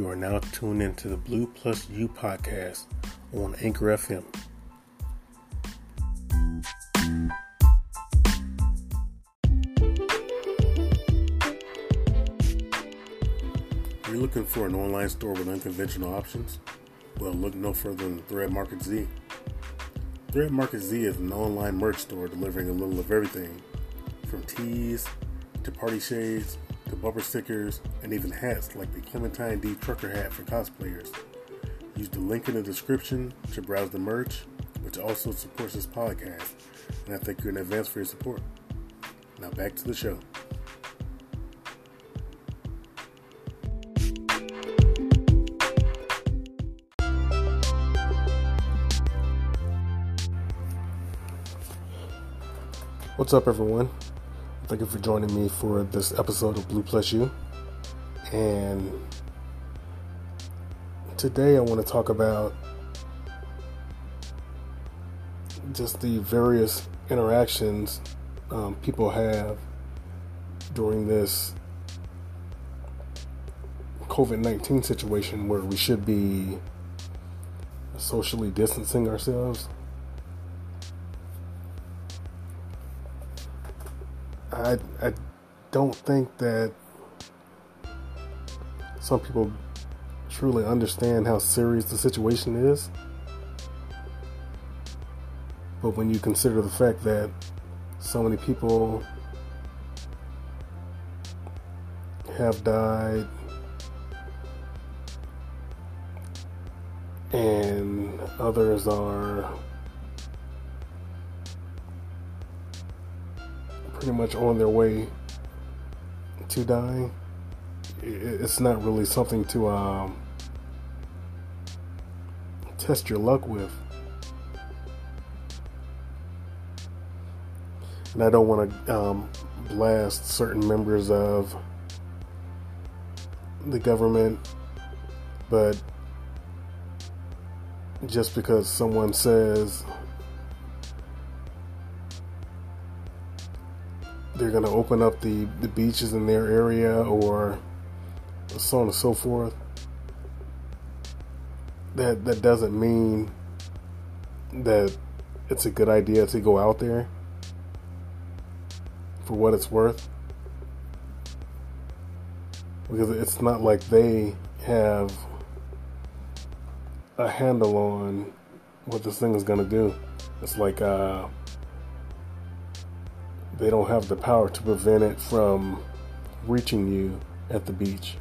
You are now tuned into the Blue Plus U podcast on Anchor FM. You're looking for an online store with unconventional options? Well, look no further than Thread Market Z. Thread Market Z is an online merch store delivering a little of everything from tees to party shades to bumper stickers and even hats like the Clementine D trucker hat for cosplayers. Use the link in the description to browse the merch, which also supports this podcast, and I thank you in advance for your support. Now back to the show. What's up, everyone? Thank you for joining me for this episode of Blue Plus U. And today I want to talk about just the various interactions um, people have during this COVID 19 situation where we should be socially distancing ourselves. I, I don't think that some people truly understand how serious the situation is. But when you consider the fact that so many people have died and others are pretty much on their way to dying, it's not really something to um, test your luck with. And I don't want to um, blast certain members of the government, but just because someone says they're going to open up the, the beaches in their area or so on and so forth. That that doesn't mean that it's a good idea to go out there for what it's worth. Because it's not like they have a handle on what this thing is going to do. It's like uh, they don't have the power to prevent it from reaching you at the beach.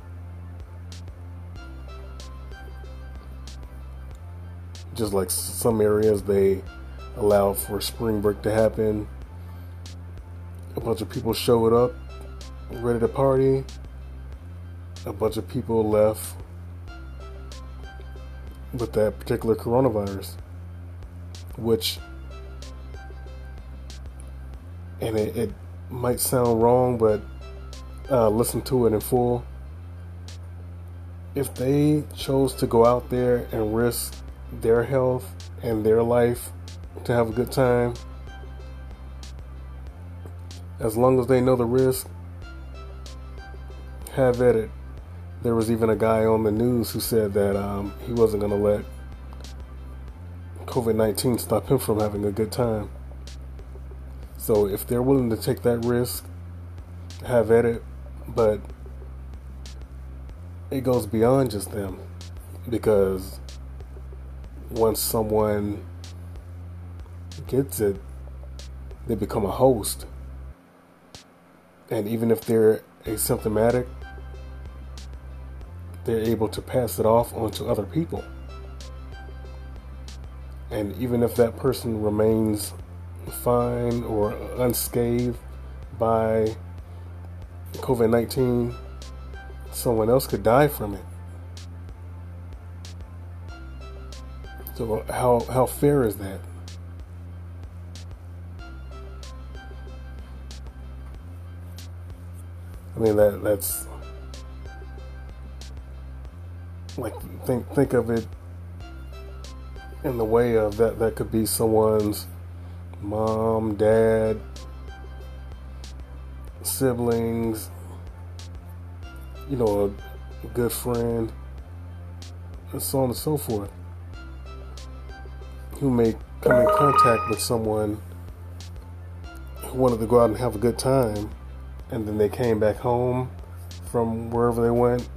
Just like some areas, they allow for spring break to happen. A bunch of people showed up ready to party. A bunch of people left with that particular coronavirus, which and it, it might sound wrong, but uh, listen to it in full. If they chose to go out there and risk their health and their life to have a good time, as long as they know the risk, have at it. There was even a guy on the news who said that um, he wasn't going to let COVID 19 stop him from having a good time. So if they're willing to take that risk, have at it, but it goes beyond just them because once someone gets it, they become a host. And even if they're asymptomatic, they're able to pass it off onto other people. And even if that person remains fine or unscathed by COVID 19, someone else could die from it. So, how, how fair is that? I mean, that that's like think think of it in the way of that that could be someone's mom, dad, siblings, you know, a, good friend, and so on and so forth, who may come in contact with someone who wanted to go out and have a good time, and then they came back home from wherever they went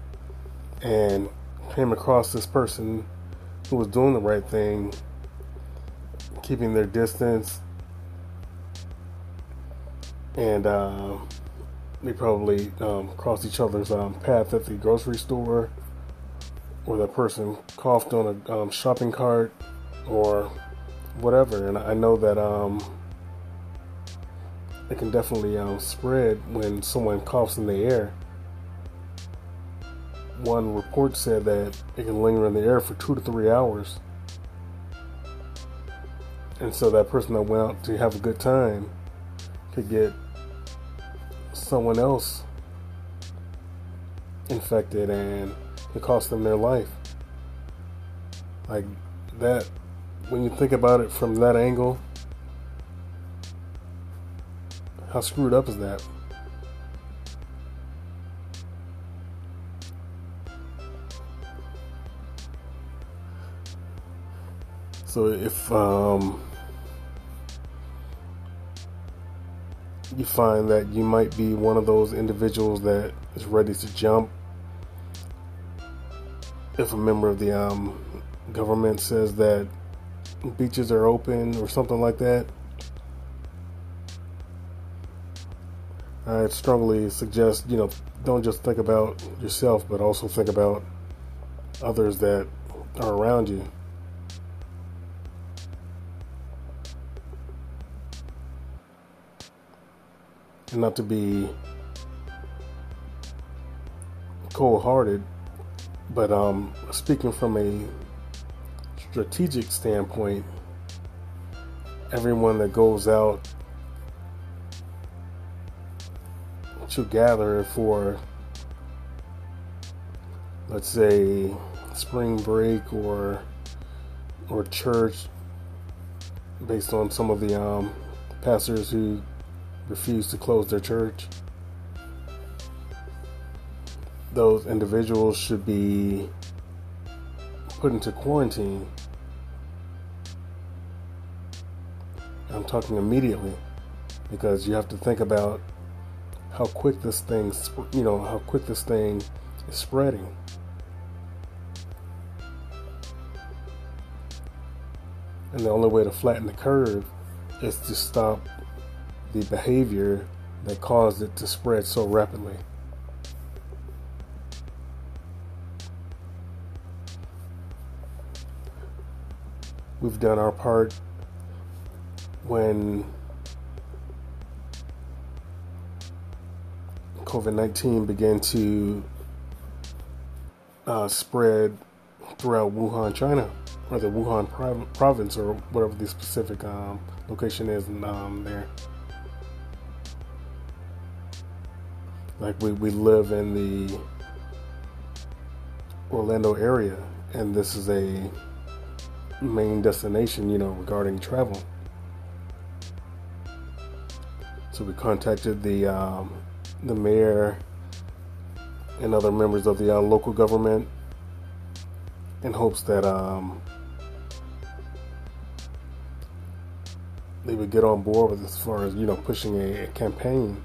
and came across this person who was doing the right thing, keeping their distance, and uh, they probably um, crossed each other's um, path at the grocery store, or that person coughed on a um, shopping cart, or whatever. And I know that um, it can definitely um, spread when someone coughs in the air. One report said that it can linger in the air for two to three hours. And so that person that went out to have a good time could get someone else infected and it cost them their life. Like that, when you think about it from that angle, how screwed up is that? So if um, you find that you might be one of those individuals that is ready to jump, if a member of the um, government says that beaches are open or something like that, I strongly suggest you know don't just think about yourself, but also think about others that are around you. Not to be cold-hearted, but um, speaking from a strategic standpoint, everyone that goes out to gather for, let's say, spring break or or church, based on some of the um, pastors who refuse to close their church. Those individuals should be put into quarantine. I'm talking immediately because you have to think about how quick this thing, you know, how quick this thing is spreading. And the only way to flatten the curve is to stop the behavior that caused it to spread so rapidly. We've done our part when COVID 19 began to uh, spread throughout Wuhan, China, or the Wuhan province, or whatever the specific um, location is um, there. Like we, we live in the Orlando area, and this is a main destination, you know, regarding travel. So we contacted the um, the mayor and other members of the uh, local government in hopes that um, they would get on board with as far as you know pushing a, a campaign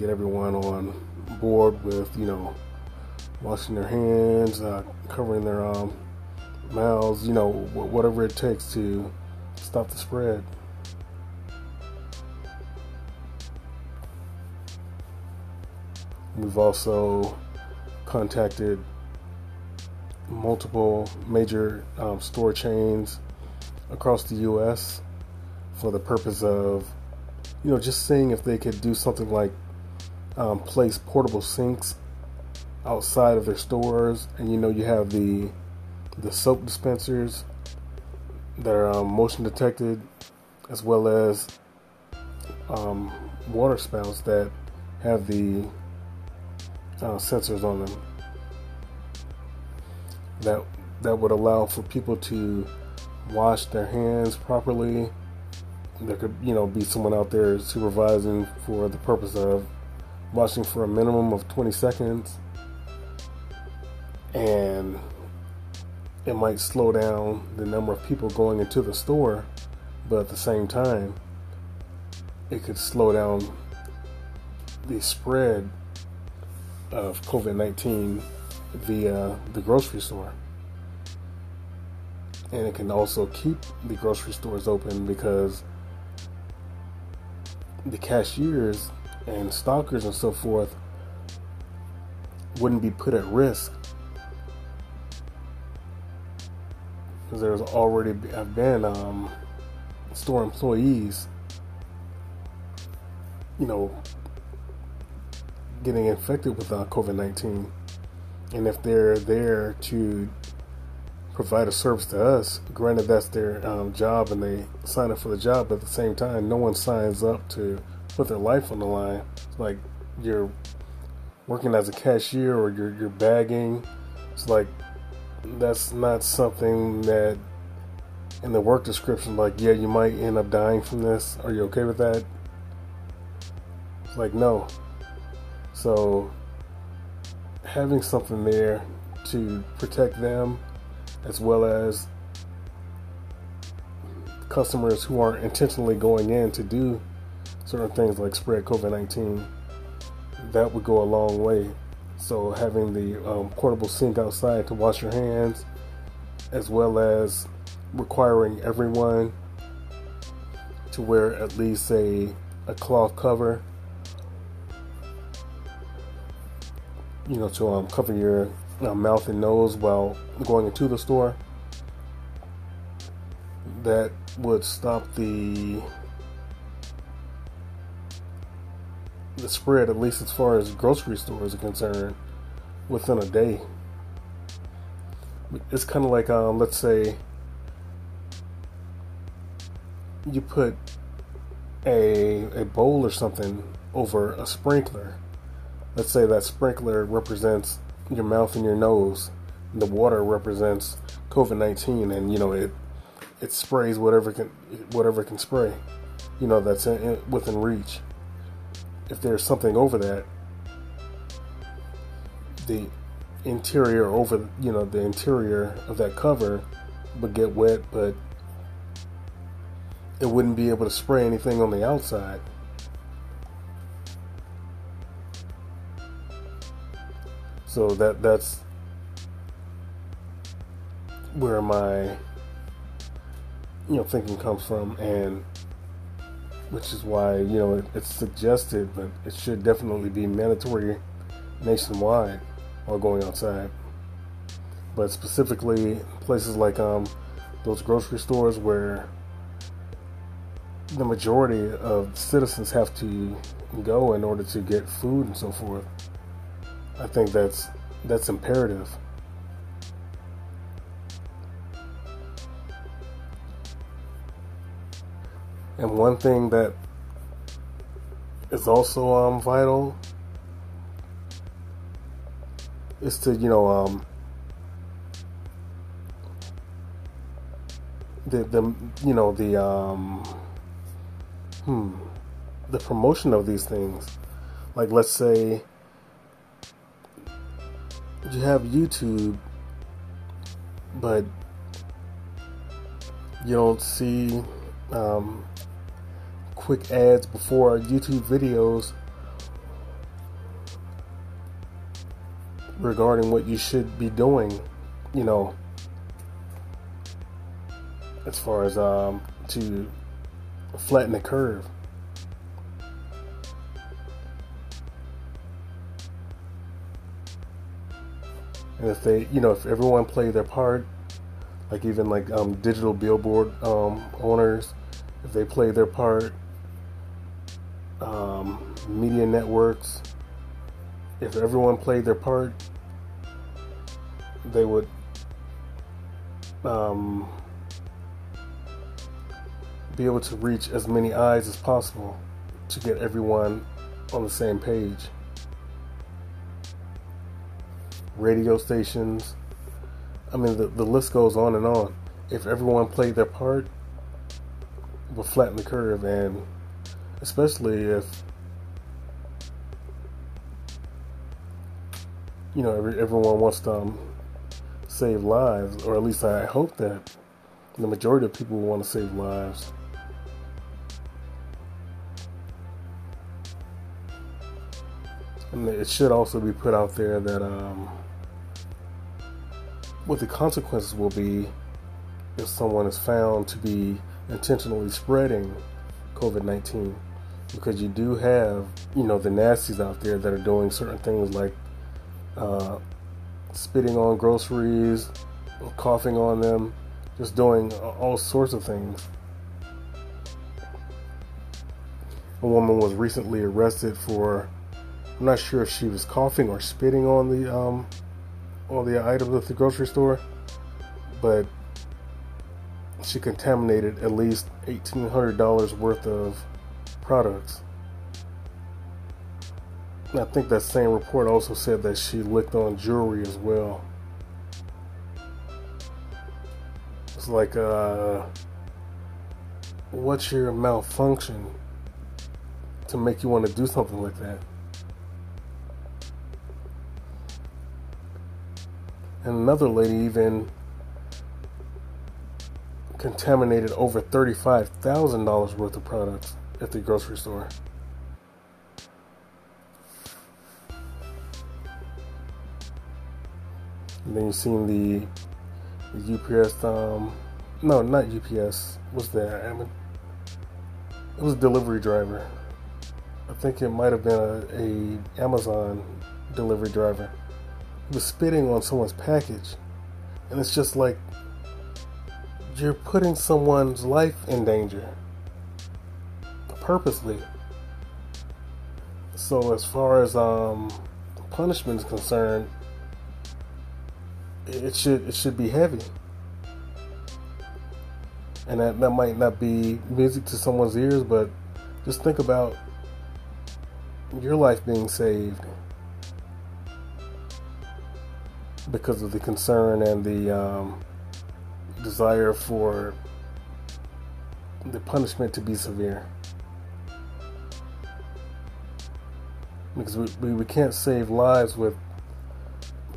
get everyone on board with you know washing their hands, uh, covering their um, mouths, you know whatever it takes to stop the spread. We've also contacted multiple major um, store chains across the U.S. for the purpose of, you know, just seeing if they could do something like um, place portable sinks outside of their stores, and you know, you have the the soap dispensers that are um, motion detected, as well as um, water spouts that have the uh, sensors on them that that would allow for people to wash their hands properly. There could, you know, be someone out there supervising for the purpose of washing for a minimum of 20 seconds. and it might slow down the number of people going into the store, but at the same time, it could slow down the spread of COVID 19 via the grocery store. And it can also keep the grocery stores open because the cashiers and stalkers and so forth wouldn't be put at risk because there's already have been um, store employees, you know, getting infected with uh, COVID 19. And if they're there to provide a service to us, granted that's their um, job and they sign up for the job, but at the same time, no one signs up to put their life on the line. It's like you're working as a cashier or you're, you're bagging. It's like that's not something that in the work description, like, yeah, you might end up dying from this. Are you okay with that? It's like, no. So, having something there to protect them as well as customers who aren't intentionally going in to do certain things like spread COVID 19, that would go a long way. So, having the um, portable sink outside to wash your hands, as well as requiring everyone to wear at least a, a cloth cover, you know, to um, cover your uh, mouth and nose while going into the store. That would stop the the spread, at least as far as grocery stores are concerned, within a day. It's kind of like, um, let's say, you put a a bowl or something over a sprinkler. Let's say that sprinkler represents your mouth and your nose. The water represents COVID nineteen, and you know it it sprays whatever can whatever can spray. You know that's in, in, within reach. If there's something over that, the interior over you know the interior of that cover would get wet, but it wouldn't be able to spray anything on the outside. So that that's where my you know thinking comes from and which is why you know it, it's suggested but it should definitely be mandatory nationwide while going outside but specifically places like um those grocery stores where the majority of citizens have to go in order to get food and so forth. I think that's that's imperative. And one thing that is also um, vital is to you know um, the the you know the um, hmm, the promotion of these things. Like, let's say you have YouTube, but you don't see um, quick ads before our YouTube videos regarding what you should be doing, you know, as far as um, to flatten the curve. And if they, you know, if everyone played their part, like even like um, digital billboard um, owners, if they play their part, um, media networks, if everyone played their part, they would um, be able to reach as many eyes as possible to get everyone on the same page. Radio stations, I mean, the, the list goes on and on. If everyone played their part, we'll flatten the curve, and especially if you know every, everyone wants to um, save lives, or at least I hope that the majority of people want to save lives. And it should also be put out there that um, what the consequences will be if someone is found to be intentionally spreading COVID 19. Because you do have, you know, the nasties out there that are doing certain things like uh, spitting on groceries, coughing on them, just doing all sorts of things. A woman was recently arrested for I'm not sure if she was coughing or spitting on the um, on the items at the grocery store, but she contaminated at least eighteen hundred dollars worth of products. I think that same report also said that she licked on jewelry as well. It's like, uh, what's your malfunction to make you want to do something like that? And another lady even contaminated over $35,000 worth of products at the grocery store. And then you seen the, the UPS, um, no, not UPS. What's that? I mean, it was a delivery driver. I think it might have been a, a Amazon delivery driver He was spitting on someone's package. And it's just like you're putting someone's life in danger purposely. So as far as um, punishment is concerned, it should it should be heavy. And that, that might not be music to someone's ears, but just think about your life being saved because of the concern and the um, desire for the punishment to be severe. Because we, we, can't save lives with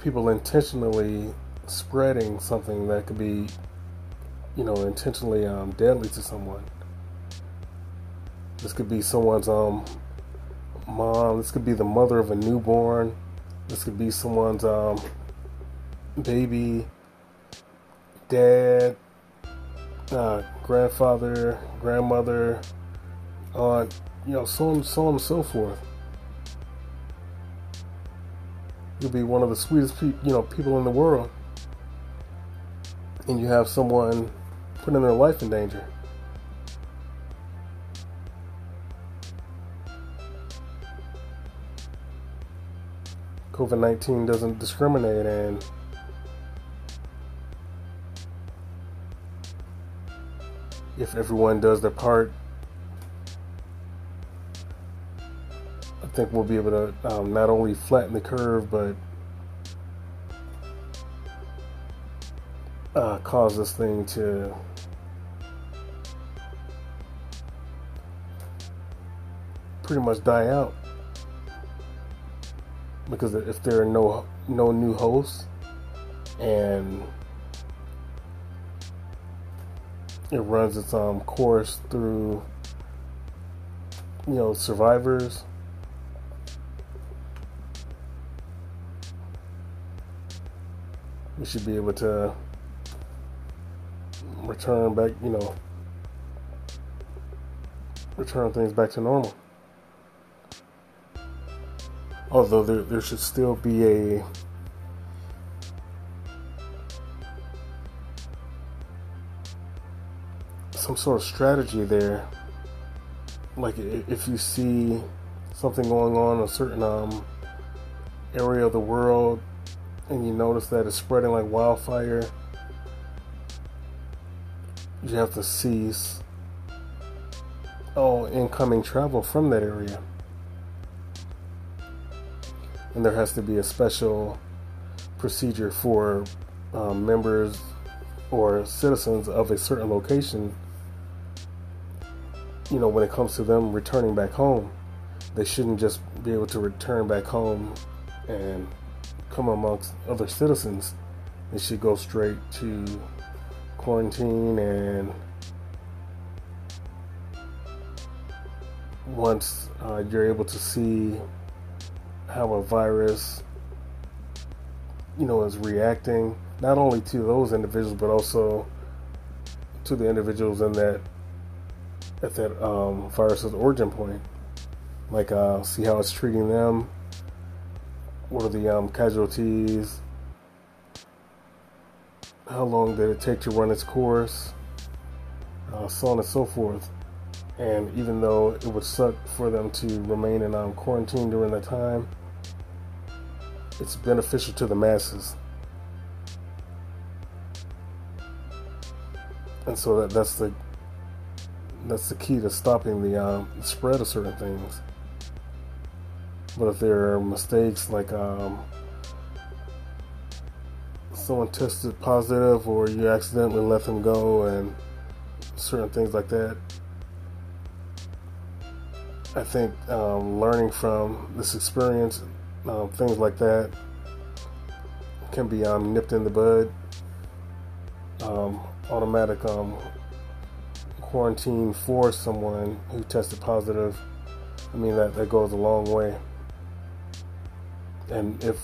people intentionally spreading something that could be, you know, intentionally um, deadly to someone. This could be someone's um, mom. This could be the mother of a newborn. This could be someone's um, baby, dad, uh, grandfather, grandmother, aunt, you know, so on, so on and so forth. You'll be one of the sweetest, pe- you know, people in the world, and you have someone putting their life in danger. COVID 19 doesn't discriminate, and if everyone does their part, think we'll be able to um, not only flatten the curve, but uh, cause this thing to pretty much die out. Because if there are no no new hosts and it runs its um, course through you know survivors we should be able to return back you know return things back to normal although there, there should still be a some sort of strategy there. Like if you see something going on in a certain um, area of the world and you notice that it's spreading like wildfire, you have to cease all incoming travel from that area. And there has to be a special procedure for um, members or citizens of a certain location you know, when it comes to them returning back home, they shouldn't just be able to return back home and come amongst other citizens they should go straight to quarantine and once uh, you're able to see how a virus you know is reacting not only to those individuals but also to the individuals in that at that um, virus's origin point. Like uh, see how it's treating them what are the um, casualties how long did it take to run its course uh, so on and so forth and even though it would suck for them to remain in um, quarantine during that time it's beneficial to the masses. And so that, that's the that's the key to stopping the um, spread of certain things. But if there are mistakes like um, someone tested positive or you accidentally let them go and certain things like that, I think um, learning from this experience um, things like that can be um, nipped in the bud. Um, automatic um, quarantine for someone who tested positive. I mean that that goes a long way. And if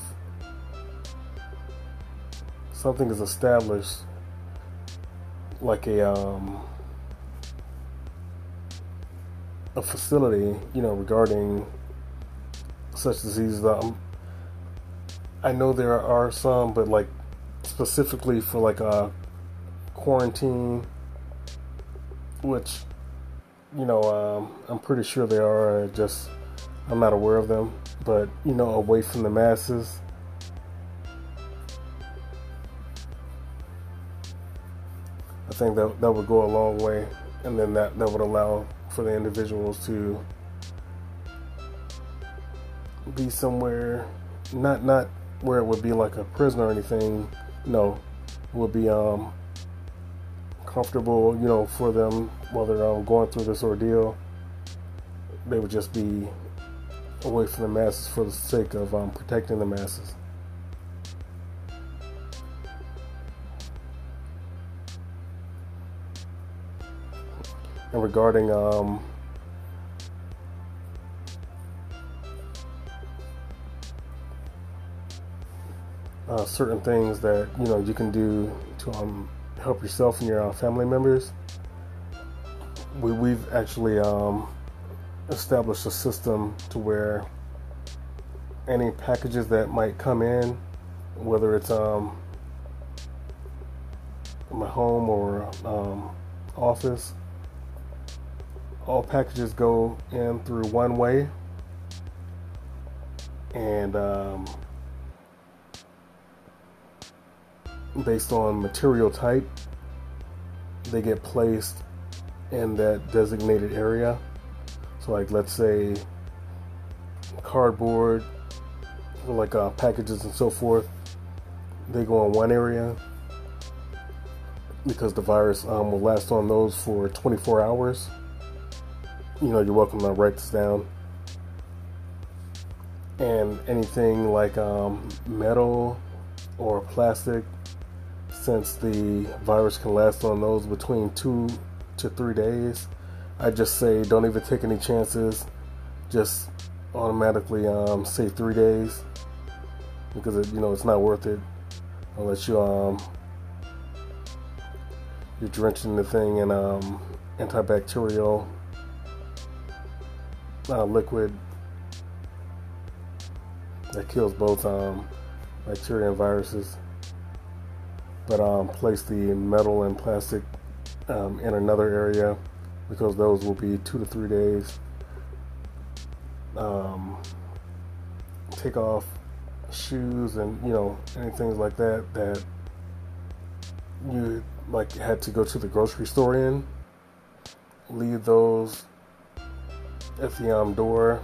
something is established, like a um, a facility, you know, regarding such diseases. Um, I know there are some, but like specifically for like a uh, quarantine, which you know um, I'm pretty sure they are. Just I'm not aware of them, but you know, away from the masses. I think that that would go a long way, and then that that would allow for the individuals to be somewhere, not not where it would be like a prison or anything. No, would be um comfortable, you know, for them while they're um, going through this ordeal. They would just be away from the masses for the sake of um, protecting the masses. And regarding um, uh, certain things that you know you can do to um, help yourself and your uh, family members. We, we've actually um, established a system to where any packages that might come in, whether it's um, my home or um, office, all packages go in through one way, and um, based on material type, they get placed in that designated area. Like, let's say cardboard, like uh, packages and so forth, they go in one area because the virus um, will last on those for 24 hours. You know, you're welcome to write this down. And anything like um, metal or plastic since the virus can last on those between two to three days, I just say don't even take any chances. Just automatically um, say three days because it, you know it's not worth it unless you um you're drenching the thing in um, antibacterial uh, liquid that kills both um, bacteria and viruses but um, place the metal and plastic um, in another area because those will be two to three days. Um, take off shoes and you know anything like that that you like had to go to the grocery store in. Leave those at the um, door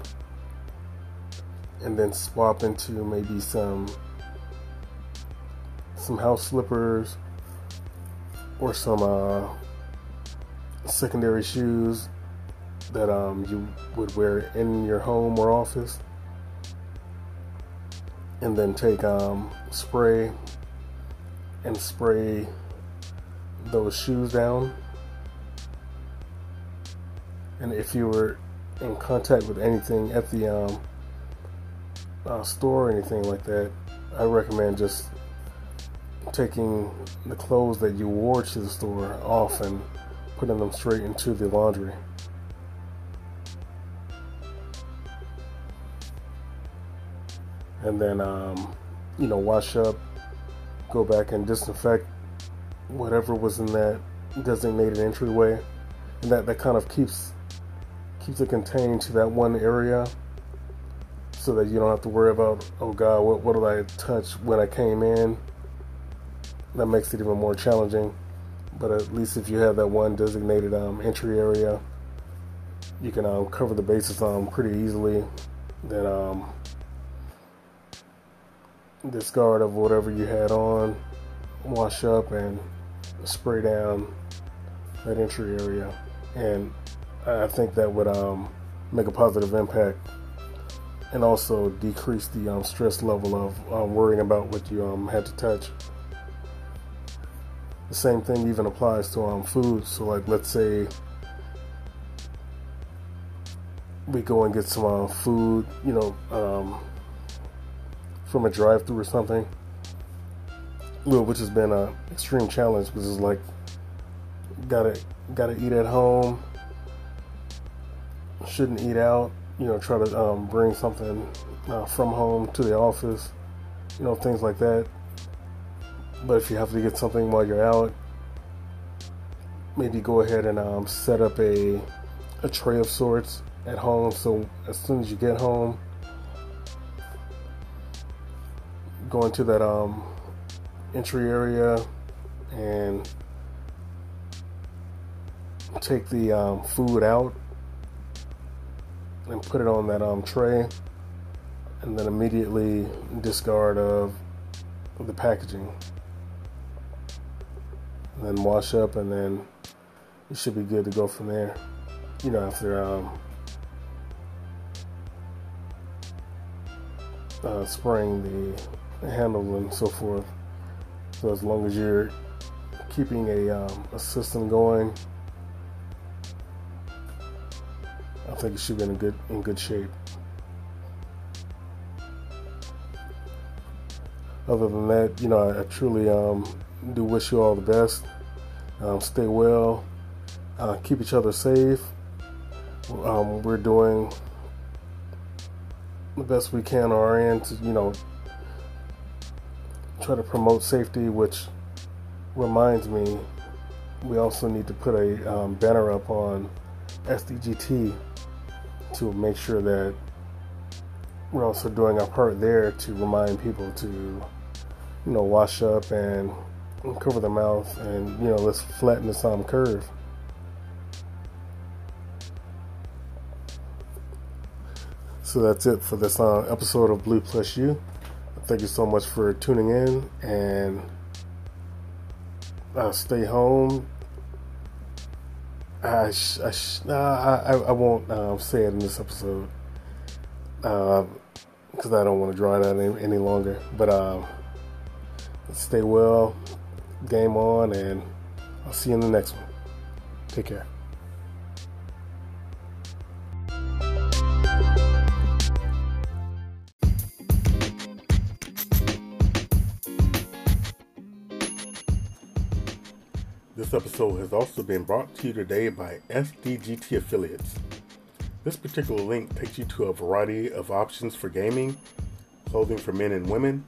and then swap into maybe some some house slippers or some uh, secondary shoes that um, you would wear in your home or office. And then take um, spray and spray those shoes down. And if you were in contact with anything at the um, uh, store or anything like that, I recommend just taking the clothes that you wore to the store off and putting them straight into the laundry. And then, um, you know, wash up, go back and disinfect whatever was in that designated entryway. And that, that kind of keeps keeps it contained to that one area so that you don't have to worry about, oh God, what, what did I touch when I came in? That makes it even more challenging. But at least if you have that one designated um, entry area, you can um, cover the bases um, pretty easily. Then um, discard of whatever you had on, wash up, and spray down that entry area. And I think that would um, make a positive impact and also decrease the um, stress level of um, worrying about what you had to touch. The same thing even applies to um, food. So, like, let's say we go and get some uh, food, you know, um, from a drive-through or something. Which has been an extreme challenge because it's like gotta gotta eat at home. Shouldn't eat out you know, try to um, bring something uh, from home to the office, you know, things like that. But if you have to get something while you're out, maybe go ahead and um, set up a a tray of sorts at home. So as soon as you get home, go into that um, entry area and take the um, food out and put it on that um, tray and then immediately discard of the packaging and then wash up and then you should be good to go from there you know after um, uh, spraying the handle and so forth so as long as you're keeping a, um, a system going I think it should be in good in good shape. Other than that, you know, I, I truly um, do wish you all the best. Um, stay well. Uh, keep each other safe. Um, we're doing the best we can on our end to, you know, try to promote safety, which reminds me, we also need to put a um, banner up on SDGT to make sure that we're also doing our part there to remind people to, you know, wash up and cover the mouth and, you know, let's flatten this um, curve. So that's it for this uh, episode of Blue Plus You. Thank you so much for tuning in and uh, stay home, I, sh- I, sh- I, I, won't um, say it in this episode because uh, I don't want to draw it out any, any longer. But um, stay well, game on, and I'll see you in the next one. Take care. This episode has also been brought to you today by SDGT Affiliates. This particular link takes you to a variety of options for gaming, clothing for men and women,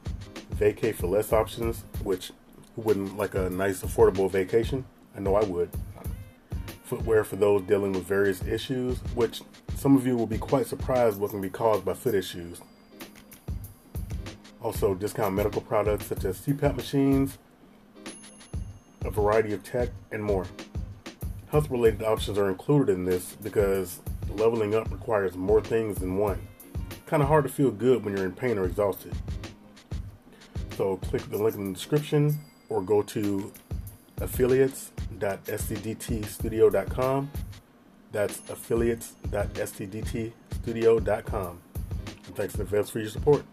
vacay for less options, which who wouldn't like a nice affordable vacation? I know I would. Footwear for those dealing with various issues, which some of you will be quite surprised what can be caused by foot issues. Also, discount medical products such as CPAP machines, a variety of tech, and more. Health related options are included in this because leveling up requires more things than one. Kind of hard to feel good when you're in pain or exhausted. So click the link in the description or go to affiliates.sddtstudio.com. That's affiliates.sddtstudio.com. And thanks in advance for your support.